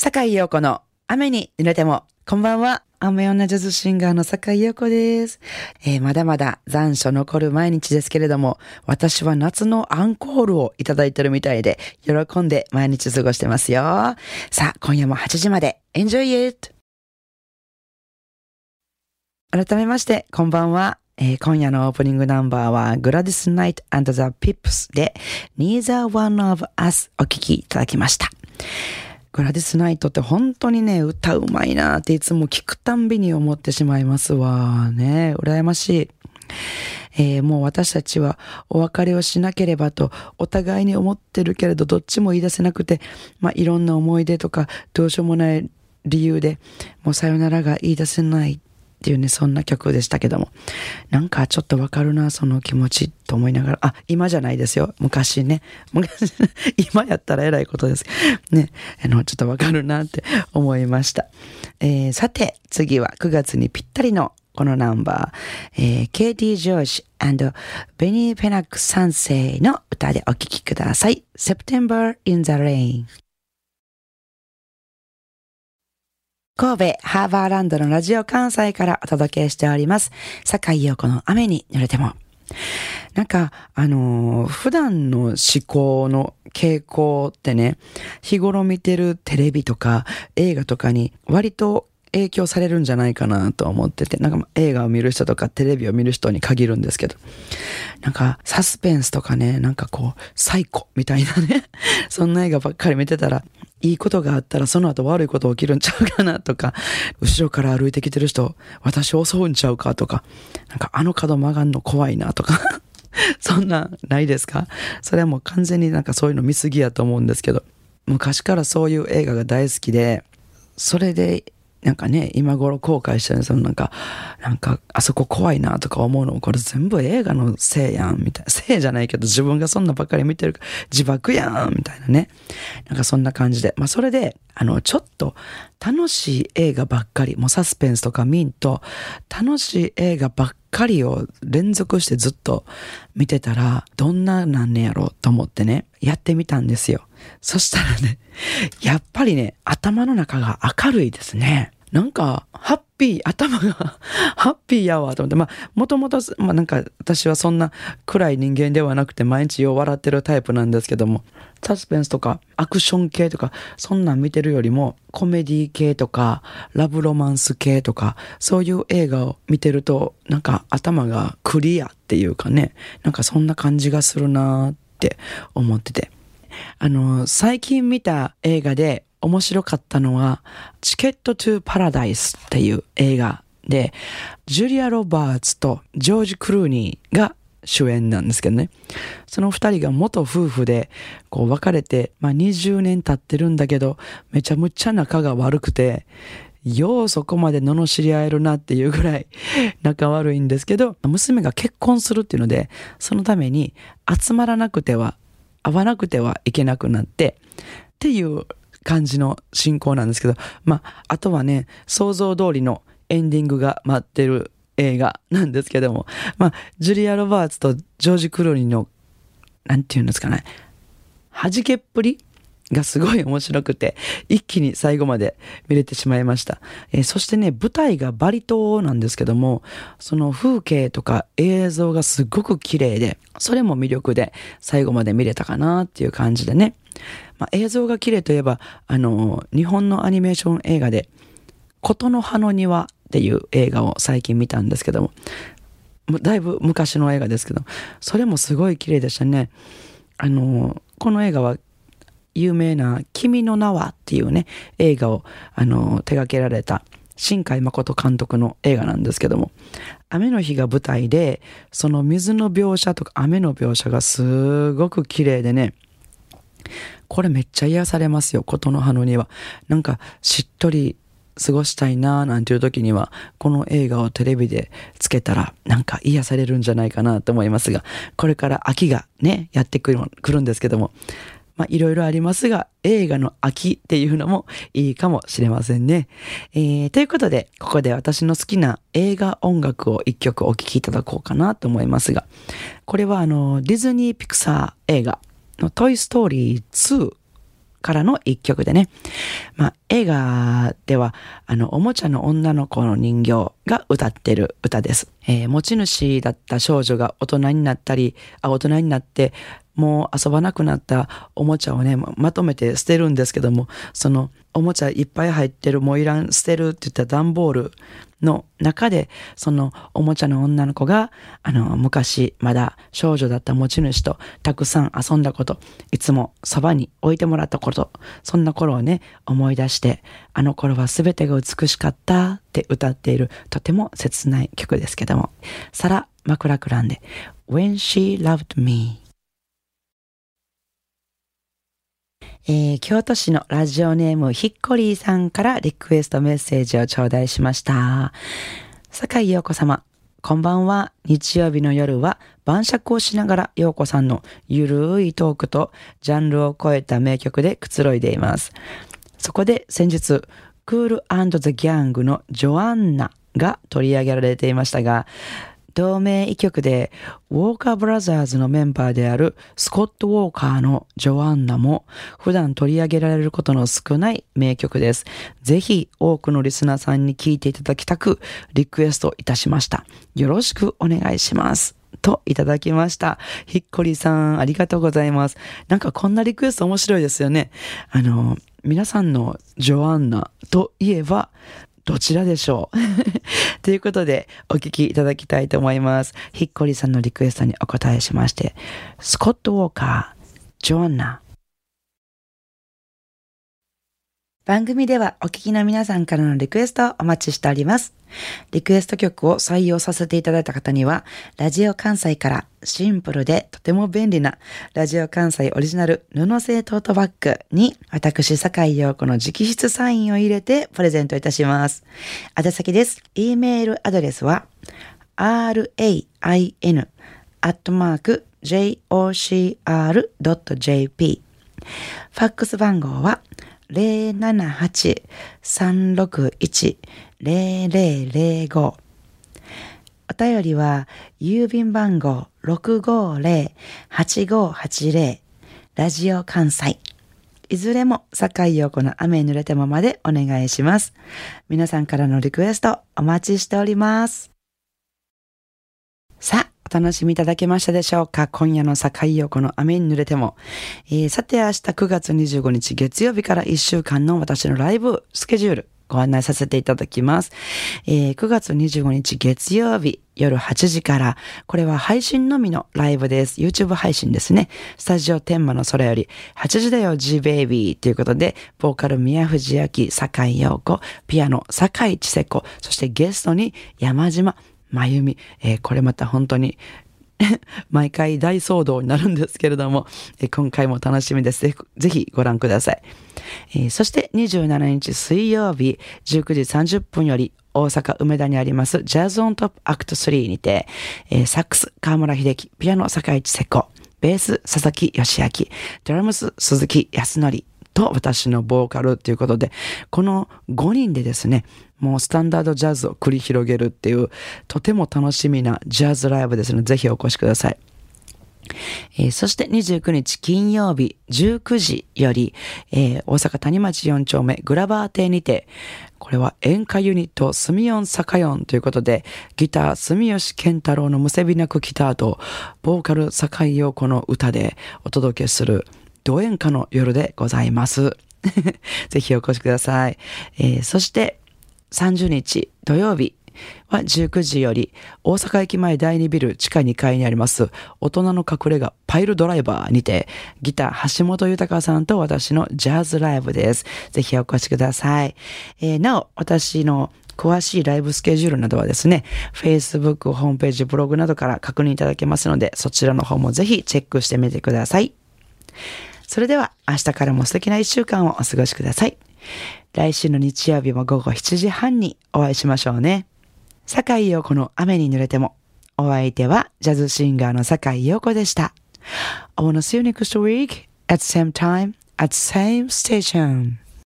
坂井陽子の雨に濡れても、こんばんは。雨女ジャズシンガーの坂井陽子です、えー、まだまだ残暑残る毎日ですけれども、私は夏のアンコールをいただいてるみたいで、喜んで毎日過ごしてますよ。さあ、今夜も8時まで、Enjoy it! 改めまして、こんばんは。えー、今夜のオープニングナンバーは、グラディス・ナイト and the Pips で、Neither One of Us お聴きいただきました。グラディス・ナイトって本当にね、歌うまいなっていつも聞くたんびに思ってしまいますわ。ね、羨ましい。えー、もう私たちはお別れをしなければとお互いに思ってるけれどどっちも言い出せなくて、まあ、いろんな思い出とかどうしようもない理由でもうさよならが言い出せないっていうね、そんな曲でしたけども。なんかちょっとわかるな、その気持ちと思いながら。あ、今じゃないですよ。昔ね。昔、今やったら偉いことです。ね。あの、ちょっとわかるなって思いました。えー、さて、次は9月にぴったりのこのナンバー、えー、ケイティ・ジョージベニー・ペナック3世の歌でお聴きください。September in the Rain。神戸ハーバーランドのラジオ関西からお届けしております。坂井陽子の雨に濡れても。なんか、あのー、普段の思考の傾向ってね、日頃見てるテレビとか映画とかに割と影響されるんじゃないかなと思ってて、なんか映画を見る人とかテレビを見る人に限るんですけど、なんかサスペンスとかね、なんかこう、サイコみたいなね、そんな映画ばっかり見てたら、いいことがあったらその後悪いこと起きるんちゃうかなとか、後ろから歩いてきてる人、私襲うんちゃうかとか、なんかあの角曲がんの怖いなとか そんなないですか？それはもう完全になんかそういうの見過ぎやと思うんですけど、昔からそういう映画が大好きで、それでなんかね、今頃後悔してるそのなんか、なんか、あそこ怖いなとか思うのもこれ全部映画のせいやん、みたいな。せいじゃないけど自分がそんなばっかり見てるから自爆やん、みたいなね。なんかそんな感じで。まあそれで、あの、ちょっと楽しい映画ばっかり、もうサスペンスとか見んと、楽しい映画ばっかりを連続してずっと見てたら、どんななんねやろうと思ってね、やってみたんですよ。そしたらね、やっぱりね、頭の中が明るいですね。なんか、ハッピー、頭が ハッピーやわと思って、まあ、もともと、まあなんか、私はそんな暗い人間ではなくて、毎日よう笑ってるタイプなんですけども、サスペンスとか、アクション系とか、そんなん見てるよりも、コメディ系とか、ラブロマンス系とか、そういう映画を見てると、なんか頭がクリアっていうかね、なんかそんな感じがするなって思ってて。あの、最近見た映画で面白かったのは、チケットトゥパラダイスっていう映画で、ジュリア・ロバーツとジョージ・クルーニーが主演なんですけどね。その二人が元夫婦で、こう別れて、まあ20年経ってるんだけど、めちゃむちゃ仲が悪くて、ようそこまで罵り合えるなっていうぐらい仲悪いんですけど、娘が結婚するっていうので、そのために集まらなくては、会わなくてはいけなくなって、っていう感じの進行なんですけど、まあ、あとはね、想像通りのエンディングが待ってる映画なんですけども、まあ、ジュリア・ロバーツとジョージ・クロニーの、なんて言うんですかね、弾けっぷりがすごい面白くて、一気に最後まで見れてしまいました。えー、そしてね、舞台がバリ島なんですけども、その風景とか映像がすごく綺麗で、それも魅力で最後まで見れたかなっていう感じでね。まあ、映像が綺麗といえば、あの、日本のアニメーション映画で、琴の葉の庭っていう映画を最近見たんですけども、だいぶ昔の映画ですけど、それもすごい綺麗でしたね。あの、この映画は有名な君の名はっていうね、映画を、あの、手掛けられた新海誠監督の映画なんですけども、雨の日が舞台で、その水の描写とか雨の描写がすごく綺麗でね、これめっちゃ癒されますよ、琴の葉の庭。なんか、しっとり過ごしたいなーなんていう時には、この映画をテレビでつけたら、なんか癒されるんじゃないかなと思いますが、これから秋がね、やってくるくるんですけども、まあ、いろいろありますが、映画の秋っていうのもいいかもしれませんね。えー、ということで、ここで私の好きな映画音楽を一曲お聴きいただこうかなと思いますが、これはあの、ディズニーピクサー映画のトイストーリー2からの一曲でね。まあ、映画では、あの、おもちゃの女の子の人形が歌ってる歌です。えー、持ち主だった少女が大人になったり、あ、大人になって、もう遊ばなくなったおもちゃをね、まとめて捨てるんですけども、そのおもちゃいっぱい入ってる、もういらん、捨てるって言った段ボールの中で、そのおもちゃの女の子が、あの、昔まだ少女だった持ち主とたくさん遊んだこと、いつもそばに置いてもらったこと、そんな頃をね、思い出して、あの頃は全てが美しかったって歌っている、とても切ない曲ですけども、サラ・マクラクランで、When She Loved Me えー、京都市のラジオネームヒッコリーさんからリクエストメッセージを頂戴しました。坂井陽子様、こんばんは。日曜日の夜は晩酌をしながら陽子さんのゆるいトークとジャンルを超えた名曲でくつろいでいます。そこで先日、クールザ・ギャングのジョアンナが取り上げられていましたが、同名異曲で、ウォーカーブラザーズのメンバーであるスコット・ウォーカーのジョアンナも普段取り上げられることの少ない名曲です。ぜひ多くのリスナーさんに聴いていただきたくリクエストいたしました。よろしくお願いします。といただきました。ひっこりさん、ありがとうございます。なんかこんなリクエスト面白いですよね。あの、皆さんのジョアンナといえば、どちらでしょう？ということで、お聞きいただきたいと思います。ひっこりさんのリクエストにお答えしまして、スコット・ウォーカー、ジョアンナ、番組ではお聞きの皆さんからのリクエストをお待ちしております。リクエスト曲を採用させていただいた方には、ラジオ関西からシンプルでとても便利なラジオ関西オリジナル布製トートバッグに私、坂井陽子の直筆サインを入れてプレゼントいたします。宛先です。e メールアドレスは rain アットマーク jocr.jp ファックス番号はお便りは郵便番号650-8580ラジオ関西いずれも坂井陽子の雨に濡れてもまでお願いします。皆さんからのリクエストお待ちしております。さあ、お楽しみいただけましたでしょうか？今夜の境横の雨に濡れても。えー、さて明日9月25日月曜日から1週間の私のライブスケジュールご案内させていただきます。えー、9月25日月曜日夜8時から、これは配信のみのライブです。YouTube 配信ですね。スタジオ天満の空より、8時だよ G ベイビーということで、ボーカル宮藤明、坂井陽子、ピアノ坂井千世子、そしてゲストに山島まゆみ、えー、これまた本当に 毎回大騒動になるんですけれども、えー、今回も楽しみです。ぜぜひご覧ください、えー、そして27日水曜日19時30分より大阪梅田にありますジャズオントップアクト3にて、えー、サックス河村秀樹、ピアノ坂市瀬子、ベース佐々木義明、ドラムス鈴木康則、と私のボーカルっていうことで、この5人でですね、もうスタンダードジャズを繰り広げるっていう、とても楽しみなジャズライブですので、ぜひお越しください。えー、そして29日金曜日19時より、えー、大阪谷町4丁目グラバー邸にて、これは演歌ユニットスミヨンサカヨンということで、ギター住吉健太郎のむせびなくギターと、ボーカル坂井陽子の歌でお届けするド演歌の夜でございます。ぜひお越しください。えー、そして30日土曜日は19時より大阪駅前第2ビル地下2階にあります大人の隠れ家パイルドライバーにてギター橋本豊さんと私のジャズライブです。ぜひお越しください。えー、なお私の詳しいライブスケジュールなどはですね、Facebook ホームページ、ブログなどから確認いただけますので、そちらの方もぜひチェックしてみてください。それでは明日からも素敵な一週間をお過ごしください。来週の日曜日も午後7時半にお会いしましょうね。坂井陽子の雨に濡れても。お相手はジャズシンガーの坂井陽子でした。I wanna see you next week at the same time at the same station.